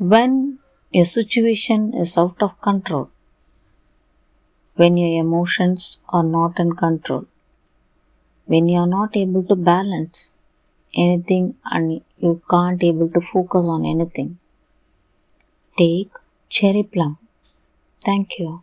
when a situation is out of control, when your emotions are not in control, when you are not able to balance anything and you can't able to focus on anything, take cherry plum. Thank you.